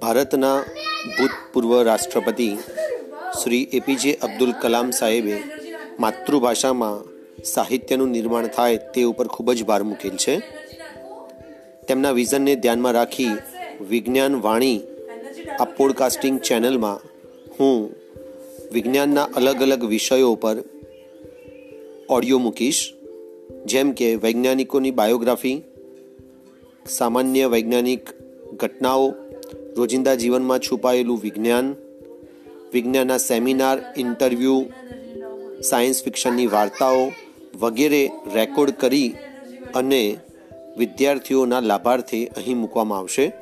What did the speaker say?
ભારતના ભૂતપૂર્વ રાષ્ટ્રપતિ શ્રી એપીજે અબ્દુલ કલામ સાહેબે માતૃભાષામાં સાહિત્યનું નિર્માણ થાય તે ઉપર ખૂબ જ ભાર મૂકેલ છે. તેમના વિઝનને ધ્યાનમાં રાખી વિજ્ઞાન વાણી આ પોડકાસ્ટિંગ ચેનલમાં હું વિજ્ઞાનના અલગ અલગ વિષયો પર ઓડિયો મૂકીશ, જેમ કે વૈજ્ઞાનિકોની બાયોગ્રાફી, સામાન્ય વૈજ્ઞાનિક ઘટનાઓ રોજિંદા જીવનમાં છુપાયેલું વિજ્ઞાન, વિજ્ઞાનના સેમિનાર, ઇન્ટરવ્યૂ, સાયન્સ ફિક્શનની વાર્તાઓ વગેરે રેકોર્ડ કરી અને વિદ્યાર્થીઓના લાભાર્થે અહીં મૂકવામાં આવશે.